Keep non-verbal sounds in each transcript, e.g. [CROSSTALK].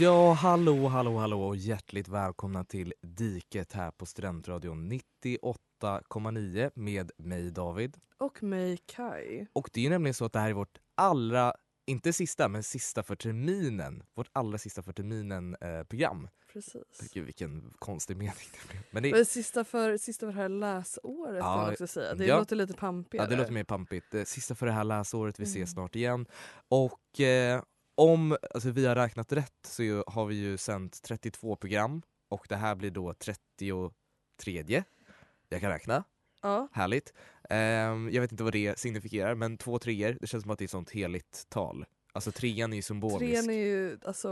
Ja, hallå, hallå, hallå och hjärtligt välkomna till Diket här på Studentradion 98,9 med mig David. Och mig Kai. Och det är nämligen så att det här är vårt allra, inte sista, men sista för terminen. Vårt allra sista för terminen eh, program. Precis. Gud vilken konstig mening det blev. Men det, Men sista för, sista för det här läsåret Ja, kan man också säga. Det ja. låter lite pampigare. ja, det låter mer pampigt. Eh, Sista för det här läsåret, vi Mm. ses snart igen. Och eh, om alltså, vi har räknat rätt så ju, har vi ju sänt 32 program och det här blir då 33. Jag kan räkna. Ja. Härligt. Ehm, jag vet inte vad det signifierar men två treor, det känns som att det är ett sånt heligt tal. Alltså trean är ju symbolisk. Trean är ju, alltså,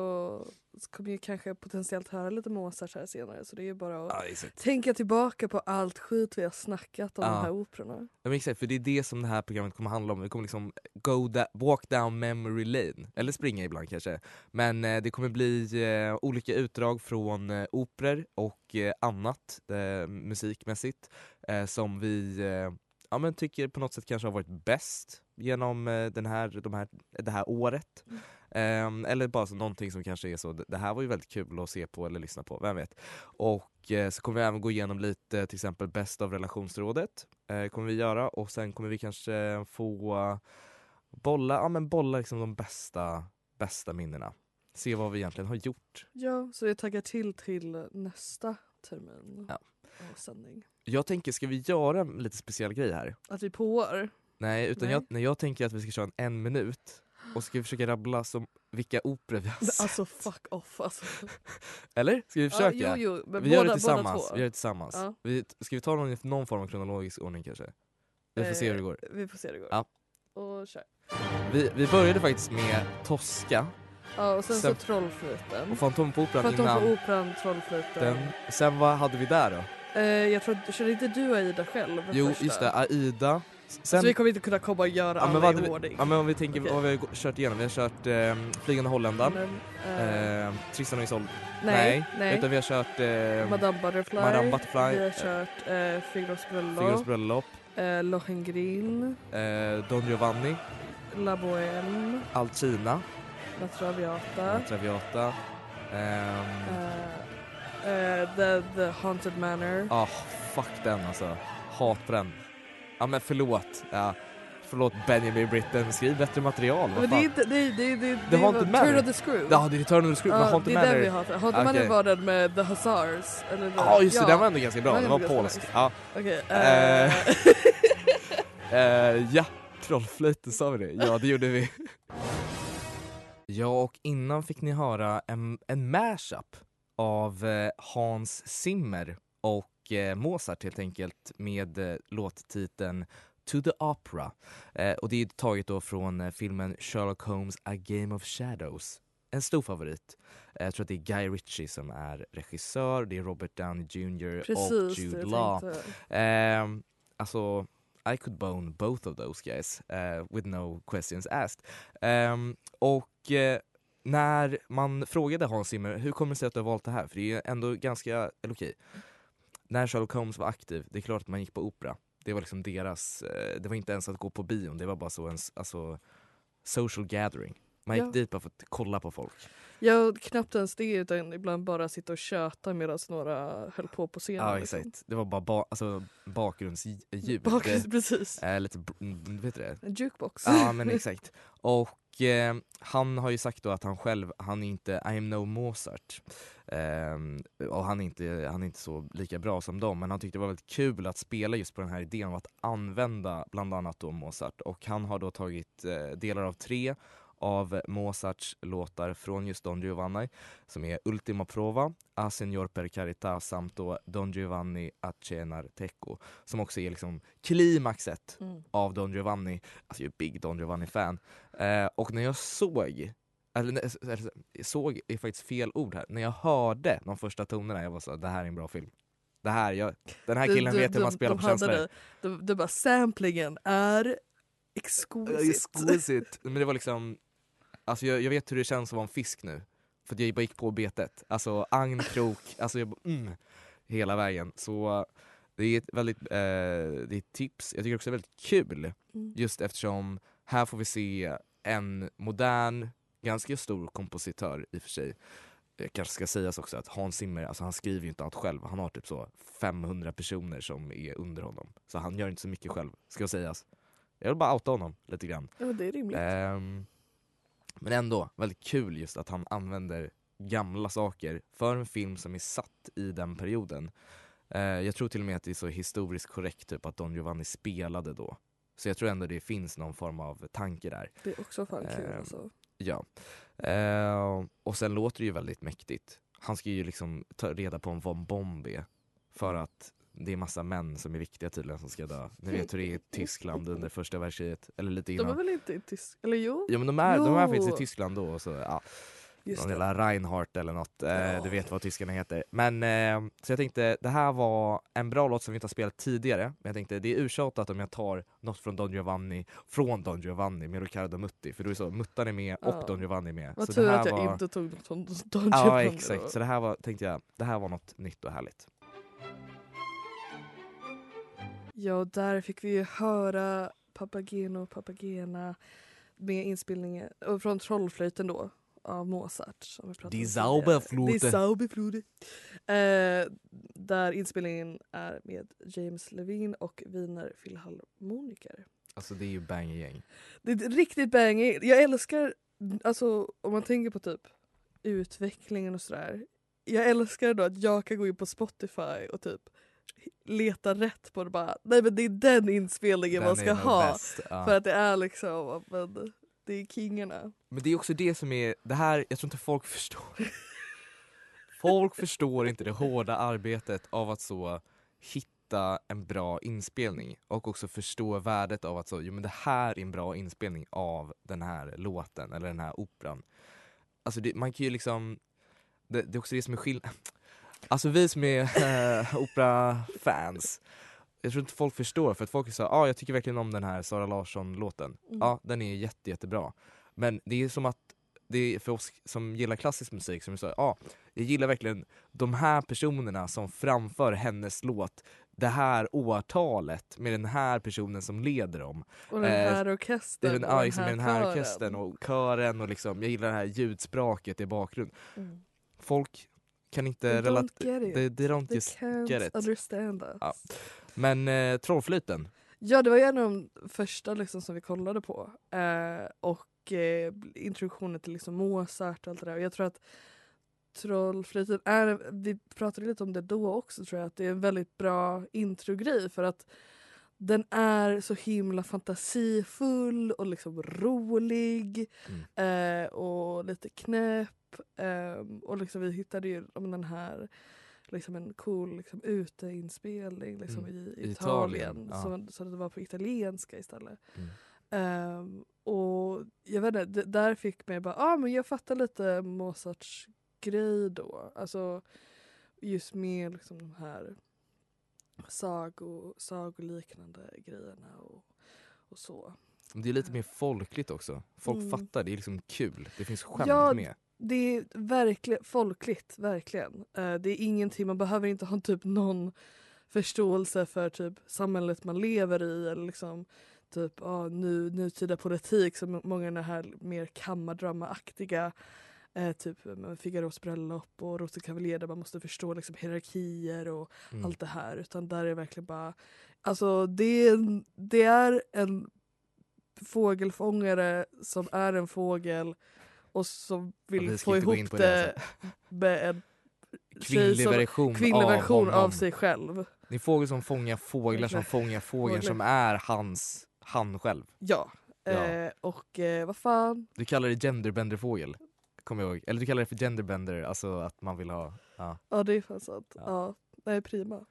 kommer ju kanske potentiellt höra lite Mozart här senare så det är ju bara att Ja, exakt. tänka tillbaka på allt skit vi har snackat om Ja. de här operorna. Ja, men exakt, för det är det som det här programmet kommer handla om. Vi kommer liksom go da- walk down memory lane, eller springa ibland kanske. Men eh, det kommer bli eh, olika utdrag från eh, operor och eh, annat eh, musikmässigt eh, som vi eh, ja, men tycker på något sätt kanske har varit bäst genom eh, den här, de här, det här året. Ehm, eller bara så någonting som kanske är så, det här var ju väldigt kul att se på eller lyssna på, vem vet. Och eh, så kommer vi även gå igenom lite till exempel bäst av relationsrådet, eh, kommer vi göra och sen kommer vi kanske få eh, bolla, ja men bolla liksom de bästa, bästa minnena. Se vad vi egentligen har gjort. Ja, så jag taggar till till nästa termin Ja. av sändning. Jag tänker, ska vi göra en lite speciell grej här? Att vi påar. Nej, utan Nej. Jag, nej, jag tänker att vi ska köra en en minut och ska vi försöka rabbla som vilka operor vi har sett. Alltså fuck off alltså. [LAUGHS] Eller? Ska vi försöka? Ja, jo, jo, vi båda, gör det tillsammans. Vi gör det tillsammans. Ja. Vi, ska vi ta någon, någon form av kronologisk ordning kanske? Vi får se hur det går. Eh, Vi får se hur det går. Ja. Och kör. Vi, vi började faktiskt med Tosca Ja, och sen, Sen- så Trollflöjten. och Fantomoperan Fantom innan. på Operan, Trollflöjten. Sen vad hade vi där då? Eh, jag tror, körde inte du Aida själv? Jo, första? just det, Aida. Sen, så vi kommer inte kunna komma och göra ja, alla i hade ordning. vi, ja, men om vi tänker Okej. vad vi har kört igenom. Vi har kört eh, Flygande Holländaren, Men, eh, Tristan och Isolde. nej, nej. Utan vi har kört eh, Madame Butterfly. Madame Butterfly, Vi har kört eh, Figaros bröllop. Figaros bröllop, eh, Lohengrin. eh, Don Giovanni, La Bohème. Alcina, La Traviata. La Traviata. ehm, eh, eh, the, the Haunted Manor. Ah, fuck den alltså. Hat på den. Ja men förlåt. Ja, förlåt Benjamin Britten, skriv bättre material. Men det är inte, det, det, det, det, The är Haunted vad- Turn of the Screw. Ja, det är Return of the Screw, men Ja, Haunted det är den vi har. Haunted Okej. Manor var den med The Hussars. Eller Ja just det, den var ändå ganska bra. Den Den var var polsk. Ja. Okej. Eh. eh, [LAUGHS] Eh, ja, trollflöjten sa vi det? Ja det gjorde vi. [LAUGHS] ja och innan fick ni höra en, en mashup av eh, Hans Zimmer och eh, Mozart helt enkelt med eh, låttiteln To the Opera. Eh, och det är taget då från eh, filmen Sherlock Holmes A Game of Shadows. En stor favorit. Eh, jag tror att det är Guy Ritchie som är regissör, det är Robert Downey Jr och Precis, Jude det Law. Ehm, alltså, I could bone both of those guys eh, with no questions asked. Ehm, och eh, när man frågade Hans Zimmer hur kommer det sig att du har valt det här? För det är ändå ganska, eller okej, när Sherlock Holmes var aktiv, det är klart att man gick på opera. Det var liksom deras, eh, det var inte ens att gå på bion, det var bara så en alltså, social gathering. Man gick Ja. dit bara för att kolla på folk. Jag knappt ens det utan ibland bara sitta och köta medan några höll på på scenen. Ja liksom. exakt, det var bara ba- alltså, bakgrundsljud. [LAUGHS] Bakgrunds, precis. Eh, lite, mm, vet du det? En jukebox. Ja men [LAUGHS] exakt. Och eh, han har ju sagt då att han själv, han är inte, I am no Mozart. Ehm, och han är, inte, han är inte så lika bra som dem, men han tyckte det var väldigt kul att spela just på den här idén om att använda bland annat då Mozart. Och han har då tagit eh, delar av tre av Mozarts låtar från just Don Giovanni som är Ultima Prova, A Signor per Carità samt då Don Giovanni a cenar Teco som också är liksom klimaxet Mm. av Don Giovanni. Alltså jag är big Don Giovanni-fan. Eh, och när jag såg, eller, såg är faktiskt fel ord här, när jag hörde de första tonerna jag var så det här är en bra film. Det här, jag, den här killen vet hur man spelar på känslor. Det, det, det bara samplingen är exquisite. Exquisite. Men det var liksom, alltså jag, jag vet hur det känns att vara en fisk nu. För jag bara gick på betet. Alltså agn, krok, alltså jag bara, mm, hela vägen. Så det är ett väldigt, eh, det är ett tips. Jag tycker också det är väldigt kul. Mm. Just eftersom här får vi se en modern, ganska stor kompositör i och för sig. Det kanske ska sägas också att Hans Zimmer, alltså han skriver ju inte allt själv. Han har typ så 500 personer som är under honom. Så han gör inte så mycket själv, ska sägas. Jag vill bara outa honom lite grann. Ja, det är rimligt. Ehm, men ändå, väldigt kul just att han använder gamla saker för en film som är satt i den perioden. Eh, jag tror till och med att det är så historiskt korrekt typ att Don Giovanni spelade då. Så jag tror ändå det finns någon form av tanke där. Det är också fan kul Ehm, alltså. Ja. Eh, och sen låter det ju väldigt mäktigt. Han ska ju liksom ta reda på vad en bomb är. För att det är massa män som är viktiga tydligen som ska dö. Ni vet hur det är i [LAUGHS] Tyskland under första världskriget. Eller lite De är innan. väl inte i Tyskland? Eller jo? Ja men de är, de är Jo. faktiskt i Tyskland då. och Så, ja, Just någon jävla Reinhardt eller något. Eh, Ja. Du vet vad tyskarna heter. Men eh, så jag tänkte det här var en bra låt som vi inte har spelat tidigare. Men jag tänkte det är urtjatat om jag tar något från Don Giovanni, från Don Giovanni med Riccardo Mutti. För då är så, Muttan är med och Ja. Don Giovanni är med. Vad tur att jag var... inte tog något från Don Ja Giovanni exakt, då. så det här var, tänkte jag, det här var något nytt och härligt. Ja, och där fick vi ju höra Papageno och Papagena med inspelningen från Trollflöjten då av Mozart. Som vi pratade Die tidigare. Zauberflöte. Die Zauberflöte. Eh, där inspelningen är med James Levine och Wiener Philharmoniker. Alltså det är ju banger-gäng. Det är riktigt banging. Jag älskar, alltså om man tänker på typ utvecklingen och sådär. Jag älskar då att jag kan gå in på Spotify och typ leta rätt på det bara. Nej men det är den inspelningen man Den ska är nog ha. bäst, ja. För att det är liksom, men, det är kingarna. Men det är också det som är, det här, jag tror inte folk [LAUGHS] förstår. Folk förstår inte det hårda arbetet av att så hitta en bra inspelning och också förstå värdet av att så, jo men det här är en bra inspelning av den här låten eller den här operan. Alltså det, man kan ju liksom, det, det är också det som är skillnaden. Alltså vi som är äh, operafans, jag tror inte folk förstår för att folk ja ah, jag tycker verkligen om den här Sara Larsson-låten. Mm. Ja, den är jätte, jättebra. Men det är som att det är för oss som gillar klassisk musik som ja, ah, jag gillar verkligen de här personerna som framför hennes låt det här årtalet med den här personen som leder dem. Och den Eh, här orkestern den, och den liksom den här orkestern och kören och liksom, jag gillar det här ljudspråket i bakgrund. Mm. Folk kan inte relatera, they, they don't They just get it. understand us. Ja. Men eh, Trollflöjten, Ja, det var ju en av de första liksom, som vi kollade på. Eh, och eh, introduktionen till liksom, Mozart och allt det där. Och jag tror att Trollflöjten är, vi pratade lite om det då också, tror jag, att det är en väldigt bra introgrej för att den är så himla fantasifull och liksom rolig Mm. eh, och lite knäpp. Eh, och liksom vi hittade ju om den här liksom en cool liksom, uteinspelning liksom, Mm. i, Italien, Italien. ja. Så, så det var på italienska istället. Mm. Ehm, och jag vet inte, där fick mig bara, ah, men jag fattar lite Mozarts grej då. Alltså just med liksom de här sago, sagoliknande grejerna och, och så. det är lite mer folkligt också. Folk Mm. fattar, det är liksom kul. Det finns skämt Ja, med. Det är verkligen folkligt, verkligen. Eh, det är ingenting, man behöver inte ha typ någon förståelse för typ samhället man lever i eller liksom typ ah, nu, nutida politik som många av de här mer kammardramaaktiga eh, typ med Figaros bröllop och Rosenkavalier där man måste förstå liksom hierarkier och Mm. allt det här utan där är det verkligen bara alltså det, är en- det är en fågelfångare som är en fågel och som Och vill vi ska få ihop det, det, med en Kvinnlig som, version, kvinnlig av, version av sig själv. Det är fågel som fångar fåglar som fångar fågeln som är hans, han själv. Ja. Ja. Eh, och eh, vad fan, Du kallar det genderbender-fågel. Kommer jag ihåg. Eller du kallar det för genderbender, alltså att man vill ha... Ja. ja det är fan sant. Ja. Ja. det är prima.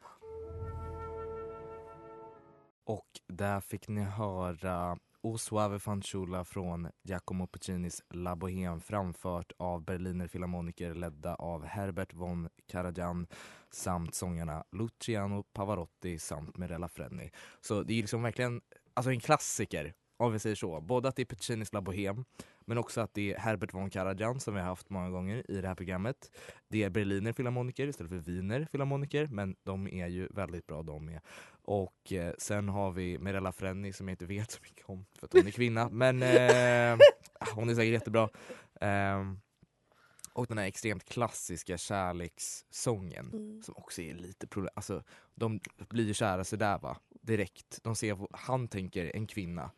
Och där fick ni höra O Suave Fanciulla från Giacomo Puccinis La Bohème framfört av Berliner Philharmoniker ledda av Herbert von Karajan samt sångarna Luciano Pavarotti samt Mirella Freni. Så det är liksom verkligen alltså en klassiker om vi säger så. Både att det är Puccinis La Bohème men också att det är Herbert von Karajan som vi har haft många gånger i det här programmet. Det är Berliner Philharmoniker istället för Wiener Philharmoniker men de är ju väldigt bra de med. Och eh, sen har vi Mirella Freni som jag inte vet så mycket om för att hon är kvinna. [LAUGHS] Men eh, hon är säkert jättebra. Ehm, och den här extremt klassiska kärlekssången Mm. som också är lite problem. Alltså, de blir ju kära sådär va, direkt. De ser, han tänker en kvinna.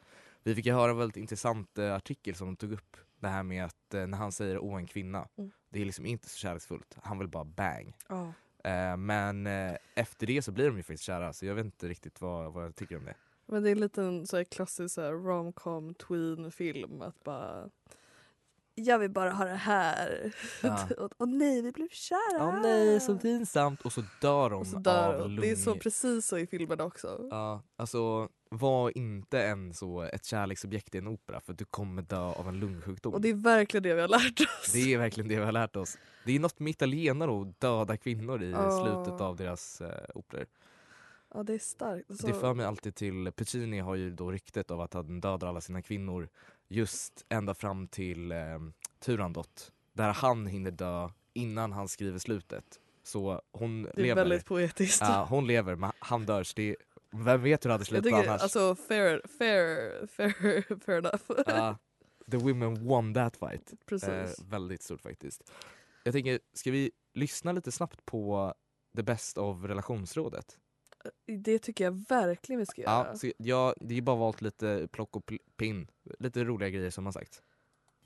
Vi fick ju höra en väldigt intressant eh, artikel som de tog upp. Det här med att eh, när han säger åh en kvinna, Mm. det är liksom inte så kärleksfullt. Han vill bara bang. Eh, men efter det så blir de ju faktiskt kära så jag vet inte riktigt vad, vad jag tycker om det. Men det är en liten så här klassisk romcom tween film att bara jag vill bara ha det här. Ja. [LAUGHS] och, och nej, vi blev kära. Åh nej, så pinsamt! Och så dör de Och så dör av hon. lung... Det är så precis så i filmen också. Ja, alltså var inte en så ett kärleksobjekt i en opera för du kommer dö av en lungsjukdom. Och det är verkligen det vi har lärt oss. Det är verkligen det vi har lärt oss. Det är något med italienare och döda kvinnor i Ja. slutet av deras eh, operor. Ja, det är starkt. Alltså, Det för mig alltid till, Puccini har ju då ryktet av att han dödar alla sina kvinnor just ända fram till eh, Turandot. Där han hinner dö innan han skriver slutet. Så hon det är lever. väldigt poetiskt. Ja, hon lever men han dör så det är, vem vet hur det hade slutat annars? alltså fair, fair, fair, fair enough. Ja, the women won that fight. Precis. Eh, väldigt stort faktiskt. Jag tänker, ska vi lyssna lite snabbt på The Best of relationsrådet? Det tycker jag verkligen vi ska göra. Ja, så jag, det är bara valt lite plock och pinn, lite roliga grejer som har sagt.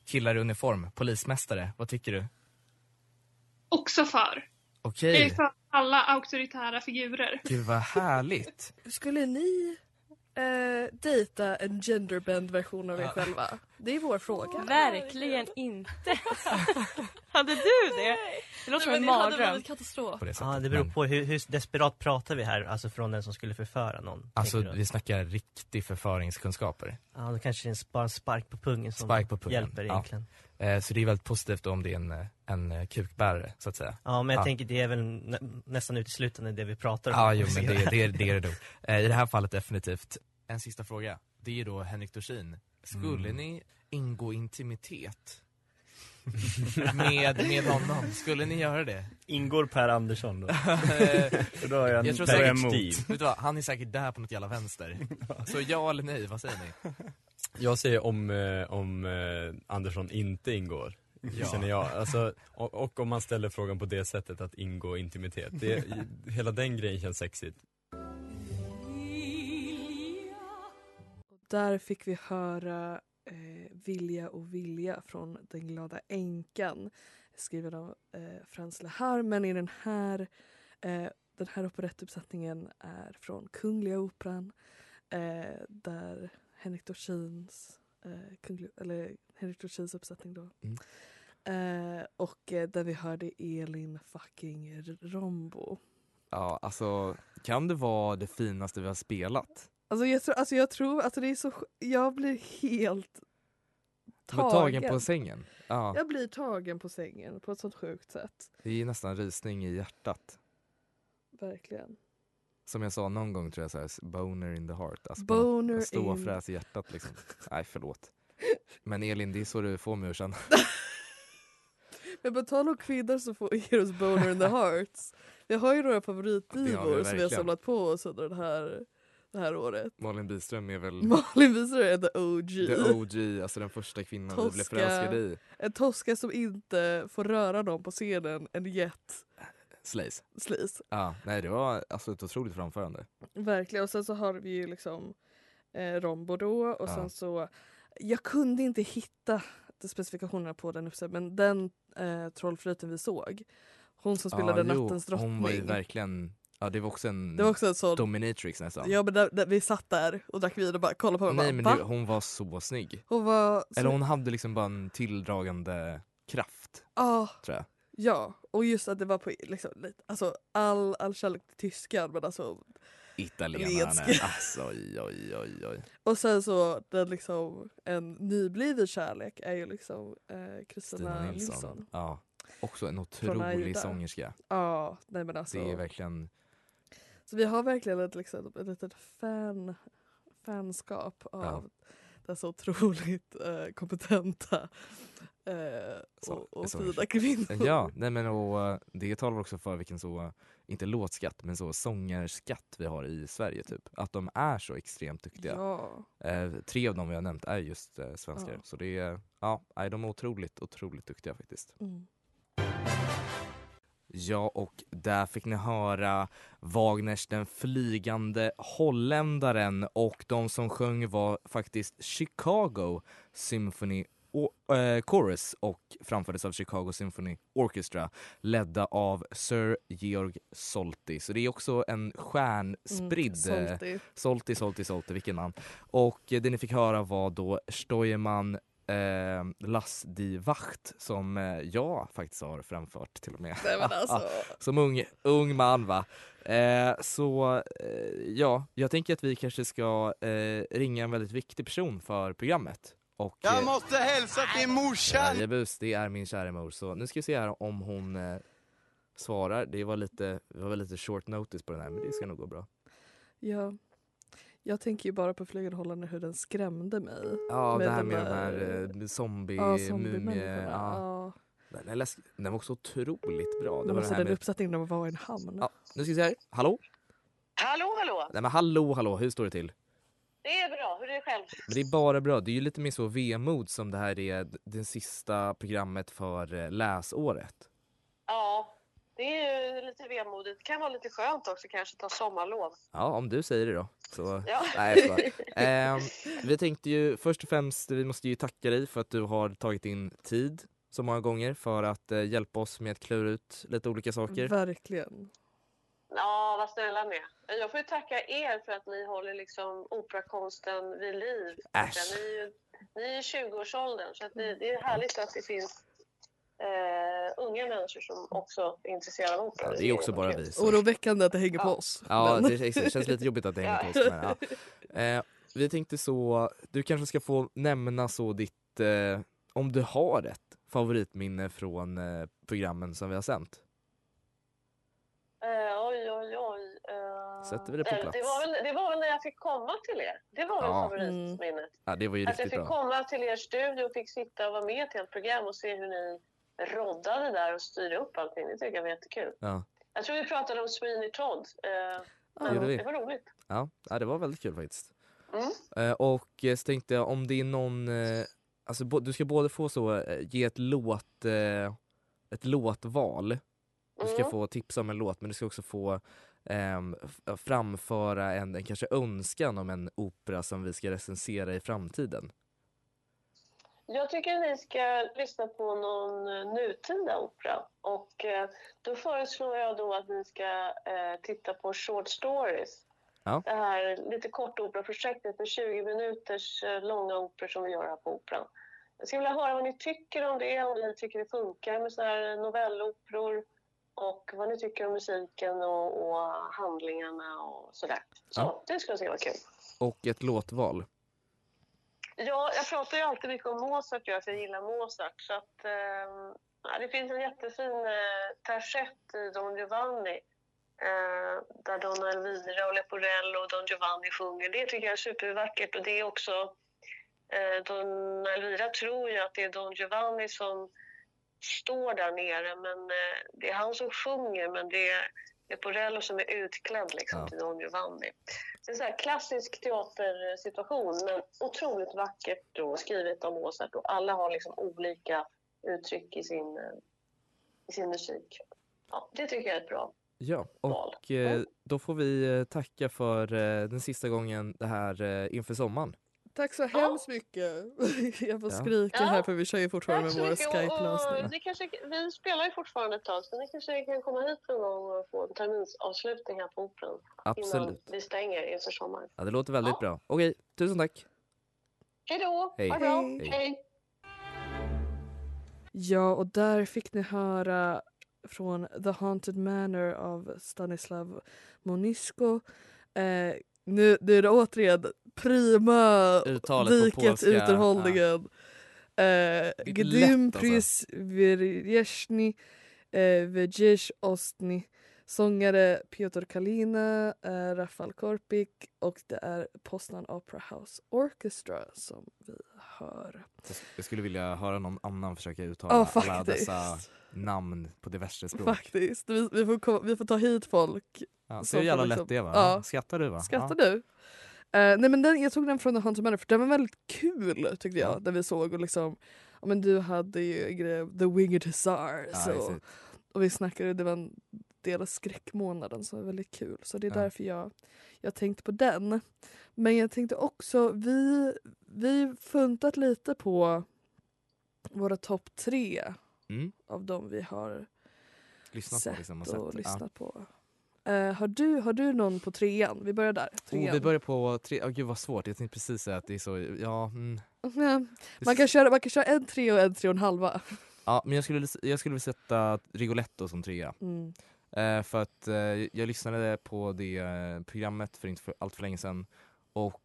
Killar i uniform, polismästare, vad tycker du? Också för. Okej, Jag är för alla auktoritära figurer. gud vad härligt. Skulle ni eh, dejta en genderbend version av er Ja. själva? Det är vår fråga. [LAUGHS] Verkligen inte. [LAUGHS] Hade du det? Det låter som en mardröm. katastrof. på det sättet. Ja, det beror Men, på hur, hur desperat pratar vi här, alltså från den som skulle förföra någon? alltså tänker du? vi snackar riktig förföringskunskaper. Ja, då kanske det är en, bara en spark på pungen som Spark på pungen, hjälper ja. egentligen. Eh, så det är väldigt positivt om det är en, eh, en eh, kukbärare så att säga. Ja, men jag Ja. tänker det är väl nä nästan uteslutande det vi pratar om. Ja, jo men det, det, är, det är det nog. [LAUGHS] I det här fallet definitivt. En sista fråga. Det är då Henrik Dorsin. Skulle Mm. ni ingå intimitet? [LAUGHS] med, med honom? Skulle ni göra det? Ingår Per Andersson då? [LAUGHS] Då har jag, jag tror då är jag säkert emot. Vet du vad, han är säkert där på något jävla vänster. Så ja eller nej, vad säger ni? Jag säger om, eh, om eh, Andersson inte ingår. Ja. Känner jag. Alltså, och, och om man ställer frågan på det sättet att ingå intimitet. Det, hela den grejen känns sexigt. Där fick vi höra eh, Vilja och vilja från Den glada änkan skriven av eh, Frans Lehar. Men i den här, eh, den här operettuppsättningen är från Kungliga Operan eh, där Henrik Dorsins eh, kunglig, eller Henrik Dorsins uppsättning då. Mm. Eh, och eh, där vi hörde Elin fucking Rombo. Ja, alltså kan det vara det finaste vi har spelat? Alltså jag, tror, alltså jag tror, alltså det är så, jag blir helt Tagen. tagen på sängen? Ja, Jag blir tagen på sängen på ett sånt sjukt sätt. det är nästan rysning i hjärtat. Verkligen. Som jag sa någon gång tror jag så här, boner in the heart. Alltså Boner in- Ståfräs i hjärtat liksom. [LAUGHS] Nej förlåt. Men Elin, det är så du får mig att känna. [LAUGHS] Men på tal om kvinnor som får ger oss boner in the [LAUGHS] hearts. Vi har ju några favoritdivor som vi har samlat på oss under det här, det här året. Malin Byström är väl Malin Wiesler är the OG. the OG, alltså den första kvinnan vi blev Tosca. förälskade i. En Tosca som inte får röra någon på scenen, en jet Slays. slis. Ja, nej det var alltså ett otroligt framförande. Verkligen. Och sen så har vi ju liksom eh, Rom Bordeaux och Ja. sen så jag kunde inte hitta specifikationerna på den uppsättningen men den eh, trollflöjten vi såg hon som spelade Ja, Nattens drottning. Hon var ju verkligen, ja det var också en det var också en sån, dominatrix nästan. ja, men där, där, vi satt där och drack vin och bara kollade på varandra. Nej men "Va?" hon var så snygg. hon var Eller hon hade liksom bara en tilldragande kraft ja, tror jag. ja, och just att det var på liksom, alltså all, all kärlek till tyskan men alltså Italienarna, Letsk. alltså oj oj oj oj. Och sen så den liksom en nybliven kärlek är ju liksom eh, Kristina Stina Nilsson. Nilsson. Ja. Också en otrolig sångerska. Ja, nej men alltså. Det är verkligen, Så vi har verkligen ett, liksom, ett litet fan, fanskap av den så otroligt eh, kompetenta eh, Så- och, och fina kvinnor. ja nej men och eh, det talar också för vilken så, inte låtskatt men så sångerskatt vi har i Sverige typ. Att de är så extremt duktiga. Ja. Eh, tre av dem vi har nämnt är just eh, svenskar. Ja. Så det är, ja, de är otroligt, otroligt duktiga faktiskt. Mm. Ja, och där fick ni höra Wagners Den flygande holländaren och de som sjöng var faktiskt Chicago Symphony O- eh, Chorus och framfördes av Chicago Symphony Orchestra ledda av Sir Georg Solti. Så det är också en stjärnspridd Mm, eh, salty. Solti, Solti, Solti, vilken namn. Och eh, det ni fick höra var då Steuermann eh, Lass die Wacht som eh, jag faktiskt har framfört till och med. Nej men alltså. [LAUGHS] som ung, ung man va. Eh, så eh, ja, jag tänker att vi kanske ska eh, ringa en väldigt viktig person för programmet. Och, Jag eh, måste hälsa till morsan! Jajebus, det är min kära mor. Så nu ska vi se här om hon eh, svarar. Det var lite, det var lite short notice på den här men det ska nog gå bra. Ja. Jag tänker ju bara på Flygande Holländare hur den skrämde mig. Ja, Med det här med de där- här eh, zombie, Ja, mumie... zombiemänniskorna. Ja. Ja. Den, läsk- den var också otroligt bra. Det Men var alltså den här den med... uppsättningen när man var i en hamn. ja, nu ska vi se här. Hallå? Hallå, hallå! Nej men hallå, hallå, hur står det till? Det är bra. Hur är det själv? Men det är bara bra. Det är ju lite mer så vemod som det här är det sista programmet för eh, läsåret. Ja, det är ju lite vemodigt. Det kan vara lite skönt också kanske ta sommarlov. Ja, om du säger det då. Så... Ja. Nej. Ehm, vi tänkte ju först och främst, vi måste ju tacka dig för att du har tagit in tid så många gånger för att eh, hjälpa oss med att klura ut lite olika saker. Verkligen. Ja, vad snälla med. Jag får ju tacka er för att ni håller liksom operakonsten vid liv. Äsch. Ni är ju ni är i 20-årsåldern så att det, det är härligt att det finns eh, unga människor som också är intresserade av opera. Ja, det är också bara vi. så- Oroväckande att det hänger på Ja. oss. Ja, men- det känns- lite jobbigt att det hänger på oss. Men, ja. [LAUGHS] eh, vi tänkte så, du kanske ska få nämna så ditt, eh, om du har ett favoritminne från eh, programmen som vi har sänt. Eh, oj, oj, oj. Eh, Sätter vi det på plats? Det var, väl, det var väl när jag fick komma till er. Det var väl Ja. favoritminnet. Ja, det var ju Att jag riktigt fick bra. komma till er studio och fick sitta och vara med i ett program och se hur ni roddade där och styrde upp allting. Det tycker jag var jättekul. Ja. Jag tror vi pratade om Sweeney Todd. Eh, gjorde vi. det var roligt. Ja, ja, det var väldigt kul faktiskt. Mm. Eh, och eh, så tänkte jag om det är någon, eh, alltså du ska både få så, eh, ge ett låt, eh, ett låtval. Du ska Mm. få tipsa om en låt men du ska också få ehm, framföra en, en kanske önskan om en opera som vi ska recensera i framtiden. Jag tycker ni ska lyssna på någon eh, nutida opera. Och eh, då föreslår jag då att ni ska eh, titta på Short Stories. Ja. Det här lite korta operaprojektet med 20 minuters långa operor som vi gör här på Operan. Jag skulle vilja höra vad ni tycker om det, om ni tycker det funkar med såna här novelloperor och vad ni tycker om musiken och, och handlingarna och sådär. Så Ja. det skulle jag tycka var kul. Och ett låtval. Ja, jag pratar ju alltid mycket om Mozart, jag, för jag gillar Mozart. Så att, eh, ja, det finns en jättefin eh, tersett i Don Giovanni eh, där Donna Elvira och Leporello och Don Giovanni sjunger. Det tycker jag är supervackert och det är också eh, Donna Elvira tror ju att det är Don Giovanni som står där nere men eh, det är han som sjunger men det är Leporello som är utklädd liksom, Ja. till Don Giovanni. Det är en sån här klassisk teatersituation men otroligt vackert och skrivet av Mozart och alla har liksom olika uttryck i sin, eh, i sin musik. Ja, det tycker jag är bra. Ja, och eh, då får vi eh, tacka för den sista gången det här inför sommaren. Tack så hemskt mycket. [LAUGHS] Jag får Ja. skrika Ja. här för vi kör ju fortfarande Tack med våra Skype-lösningar. det kanske, vi spelar ju fortfarande ett tag så ni kanske kan komma hit någon gång och få en terminsavslutning här på Operan. Innan Absolut. vi stänger inför sommaren. Ja, det låter väldigt bra. Okej, tusen tack. Hej då! Hej. Ha det bra! Hej. Hej. Ja, och där fick ni höra från The Haunted Manor av Stanislav Monisko. Eh, nu, nu är det återigen prima Uttalet diket uterhållningen. Eh, lätt, Gdym eh, Wierzysz Ostny. Sångare Piotr Kalina, eh, Rafal Korpik och det är Poznan Opera House Orchestra som vi hör. Jag- skulle vilja höra någon annan försöka uttala Ja, alla dessa namn på diverse språk. Faktiskt. Vi, vi, får, vi får ta hit folk. Ja, så jävla får lätt liksom- det va? Ja. Skrattar du va? Skrattar ja. du? Eh, nej men den, jag tog den från The Haunted Manor för den var väldigt kul tyckte jag. Ja. Där vi såg och liksom, ja, men du hade ju The Winged Hussars. Ja, och, och vi snackade, det var en del av skräckmånaden som var väldigt kul. Så det är därför jag, jag tänkte på den. Men jag tänkte också, vi, vi funtat lite på våra topp tre Mm. av de vi har Lyssnat sett på liksom och och, sett. lyssnat på. Eh, har, du, har du någon på trean? Vi börjar där. Trean. Oh, vi börjar på tre, oh, gud vad svårt, jag tänkte precis säga att det är så, ja, mm. [LAUGHS] Man, kan köra, man kan köra en tre och en tre och en halva. [LAUGHS] ja men jag skulle, jag skulle vilja sätta Rigoletto som trea. Mm. Eh, för att eh, jag lyssnade på det programmet för inte för, allt för länge sedan och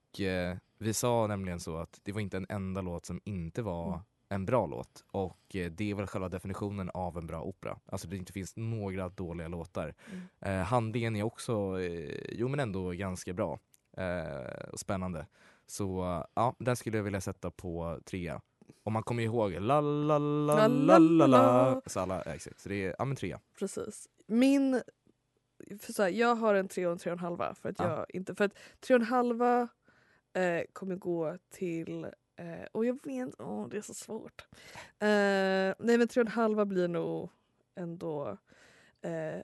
vi sa nämligen så att det var inte en enda låt som inte var Mm. En bra låt och eh, det är väl själva definitionen av en bra opera. Alltså det inte finns några dåliga låtar. Mm. Eh, handlingen är också, eh, jo men ändå ganska bra eh, spännande. Så ja, den skulle jag vilja sätta på trea. Om man kommer ihåg la la la la la la. Så alla, ja, exakt. Så det är, ja men trea. Precis. Min... För så här, jag har en tre och en tre och en halva. För att Ja. jag inte... För att tre och en halva eh, kommer gå till... Eh, och jag vet, åh det är så svårt. Eh, nej men tre och en halva blir nog ändå eh,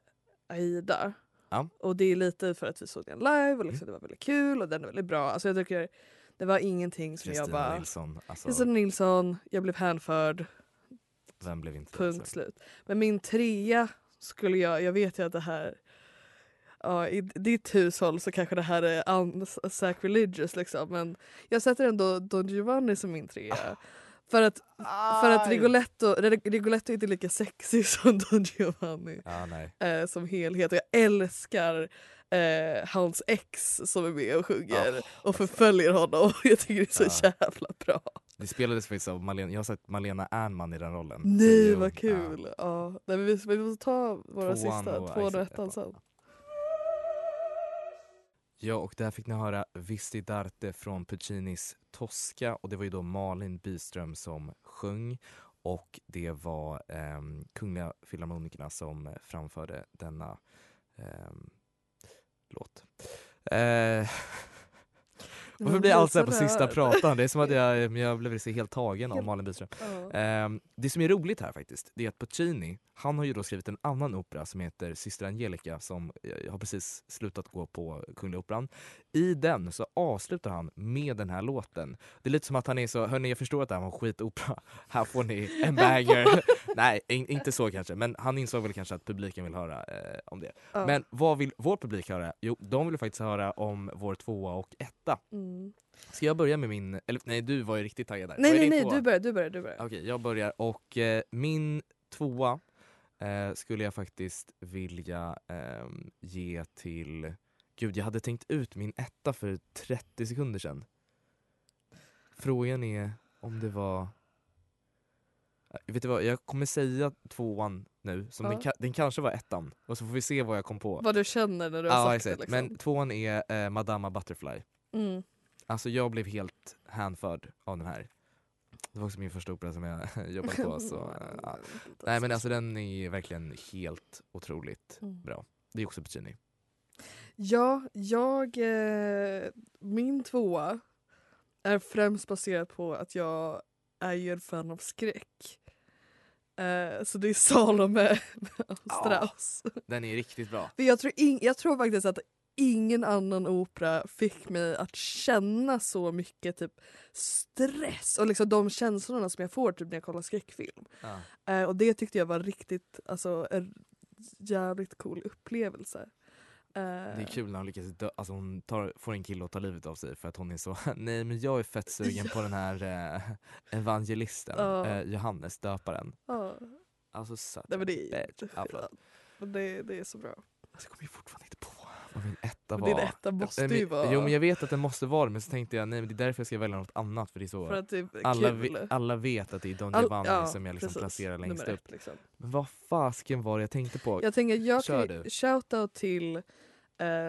Aida. Ja. Och det är lite för att vi såg den live och liksom det var väldigt kul och den är väldigt bra. Alltså jag tycker det var ingenting som jag Kristina bara... Nilsson, alltså, Kristina Nilsson, jag blev hänförd. vem blev inte Punkt slut. Men min trea skulle jag, jag vet ju att det här Ja, I ditt hushåll så kanske det här är un- sacrilegious liksom men jag sätter ändå Don Giovanni som min trea. För att, för att. Rigoletto, Rigoletto är inte lika sexig [LAUGHS] som Don Giovanni Ja, nej. eh, som helhet. Och jag älskar eh, hans ex som är med och sjunger och förföljer honom. [LAUGHS] Jag tycker det är så Ja. jävla bra. Det spelades faktiskt av Malena, jag har sett Malena Ernman i den rollen. Nej vad kul! Ja. Nej, men vi, vi måste ta våra Tvåan sista, tvåan och ettan. sen. Ja, och där fick ni höra Visti d'arte från Puccinis Tosca och det var ju då Malin Byström som sjöng och det var eh, Kungliga Filharmonikerna som framförde denna eh, låt. Eh, [LAUGHS] varför blir allt så här på sista pratan? Det är som att [LAUGHS] jag, jag blev så helt tagen av Malin Byström. Ja. Ehm, det som är roligt här faktiskt, det är att Puccini, han har ju då skrivit en annan opera som heter Syster Angelica som eh, har precis slutat gå på Kungliga Operan. I den så avslutar han med den här låten. Det är lite som att han är så, hörni jag förstår att det här var en skitopera, [LAUGHS] här får ni en banger. [LAUGHS] Nej, in, inte så kanske, men han insåg väl kanske att publiken vill höra eh, om det. Ja. Men vad vill vår publik höra? Jo, de vill faktiskt höra om vår tvåa och etta. Mm. Ska jag börja med min, eller nej du var ju riktigt taggad där. Nej nej nej, tvåa? du börjar, du börjar, du börjar. Okej, jag börjar och eh, min tvåa eh, skulle jag faktiskt vilja ehm, ge till... Gud, jag hade tänkt ut min etta för 30 sekunder sedan. Frågan är om det var... Eh, Vet du vad, jag kommer säga tvåan nu, som Ja. den, den kanske var ettan. Och så får vi se vad jag kom på. Vad du känner när du har ja, sagt det liksom. Men tvåan är eh, Madama Butterfly. Mm. Alltså jag blev helt hänförd av den här. Det var också min första opera som jag [LAUGHS] jobbade på. Så, [LAUGHS] ja. Nej men alltså den är verkligen helt otroligt Mm. bra. Det är också Puccini. Ja, jag... Eh, min tvåa är främst baserad på att jag är ju en fan av skräck. Eh, så det är Salome [LAUGHS] och Strauss. Den är riktigt bra. För jag, tror in, jag tror faktiskt att ingen annan opera fick mig att känna så mycket typ stress och liksom de känslorna som jag får typ när jag kollar skräckfilm. Ja. Eh, och det tyckte jag var riktigt, alltså en jävligt cool upplevelse. Eh, Det är kul när hon lyckas dö, alltså hon tar, får en kille att ta livet av sig för att hon är så, [LAUGHS] nej men jag är fett sugen på den här eh, evangelisten, Ja. eh, Johannes döparen. Ja. Alltså such Nej, men det är det, det är så bra. Alltså, jag kommer ju fortfarande vad min etta var. din etta måste ju vara- Jo men jag vet att den måste vara men så tänkte jag nej men det är därför jag ska välja något annat för det är så För att det är alla, ve- alla vet att det är Don Giovanni ja, som jag liksom precis. placerar längst upp. ett, liksom. Men vad fasken var det jag tänkte på? Jag tänker jag Kör kan du. shoutout till eh,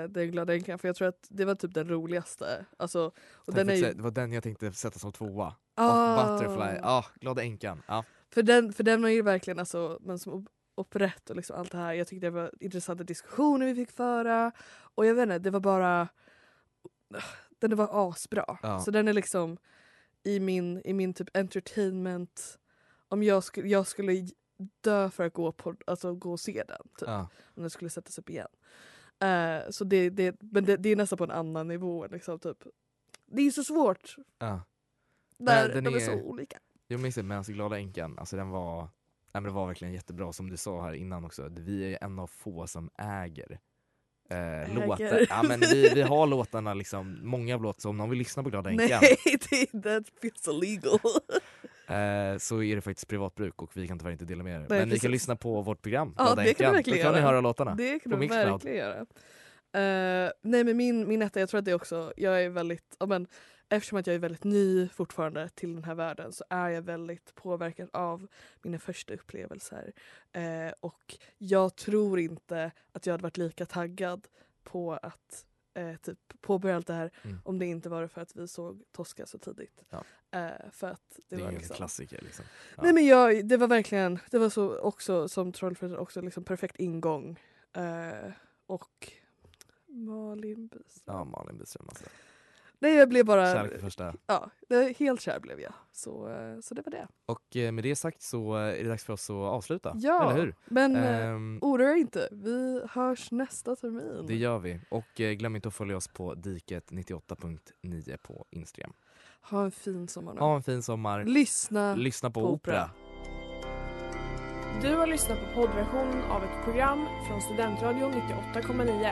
Den glada änkan för jag tror att det var typ den roligaste. Alltså, och den är ju, Det var den jag tänkte sätta som tvåa. Ah. Och Butterfly, ja, Glada änkan. Ja. för, den, för den var ju verkligen alltså, men som operett och liksom allt det här. Jag tyckte det var intressanta diskussioner vi fick föra. Och jag vet inte, det var bara... Den var asbra. Ja. Så den är liksom i min, i min typ entertainment... Om jag skulle, jag skulle dö för att gå, på, alltså gå och se den. Typ. Ja. Om den skulle sättas upp igen. Eh, så det, det, men det, det är nästan på en annan nivå. Liksom, typ. Det är så svårt Ja. när Nej, den de är, är- så olika. Jag minns alltså Glada änkan, alltså den var, men det var verkligen jättebra som du sa här innan också. Vi är en av få som äger eh, låtar. Ja, men vi, vi har låtarna liksom, många av låtarna, så om någon vill lyssna på Glada änkan Nej, [LAUGHS] det, that feels illegal. [LAUGHS] eh, så är det faktiskt privatbruk och vi kan tyvärr inte dela med er. Nej, men ni kan lyssna på vårt program, Ja, Glada det kan du änkan. Då kan ni höra låtarna Det kan du verkligen göra. Eh, nej men min, min etta, jag tror att det också, jag är väldigt, ja, men, eftersom att jag är väldigt ny fortfarande till den här världen så är jag väldigt påverkad av mina första upplevelser. Eh, och jag tror inte att jag hade varit lika taggad på att eh, typ påbörja allt det här Mm. om det inte var för att vi såg Tosca så tidigt. Ja. Eh, för att det, Det är var liksom... klassiker liksom. Ja. Nej men jag, det var verkligen, det var så också som Trollflöjten också liksom perfekt ingång. Eh, och Malin Byström. Ja, Malin Byström alltså. Nej jag blev bara, vid första. ja, det- helt kär blev jag. Så, eh, så det var det. Och eh, med det sagt så är det dags för oss att avsluta, Ja, eller hur? men eh, Ehm, oroa er inte, vi hörs nästa termin. Det gör vi. Och eh, glöm inte att följa oss på diket98.9 på Instagram. Ha en fin sommar nu. Ha en fin sommar. Lyssna, Lyssna på, på opera. Du har lyssnat på poddversion av ett program från Studentradion 98,9.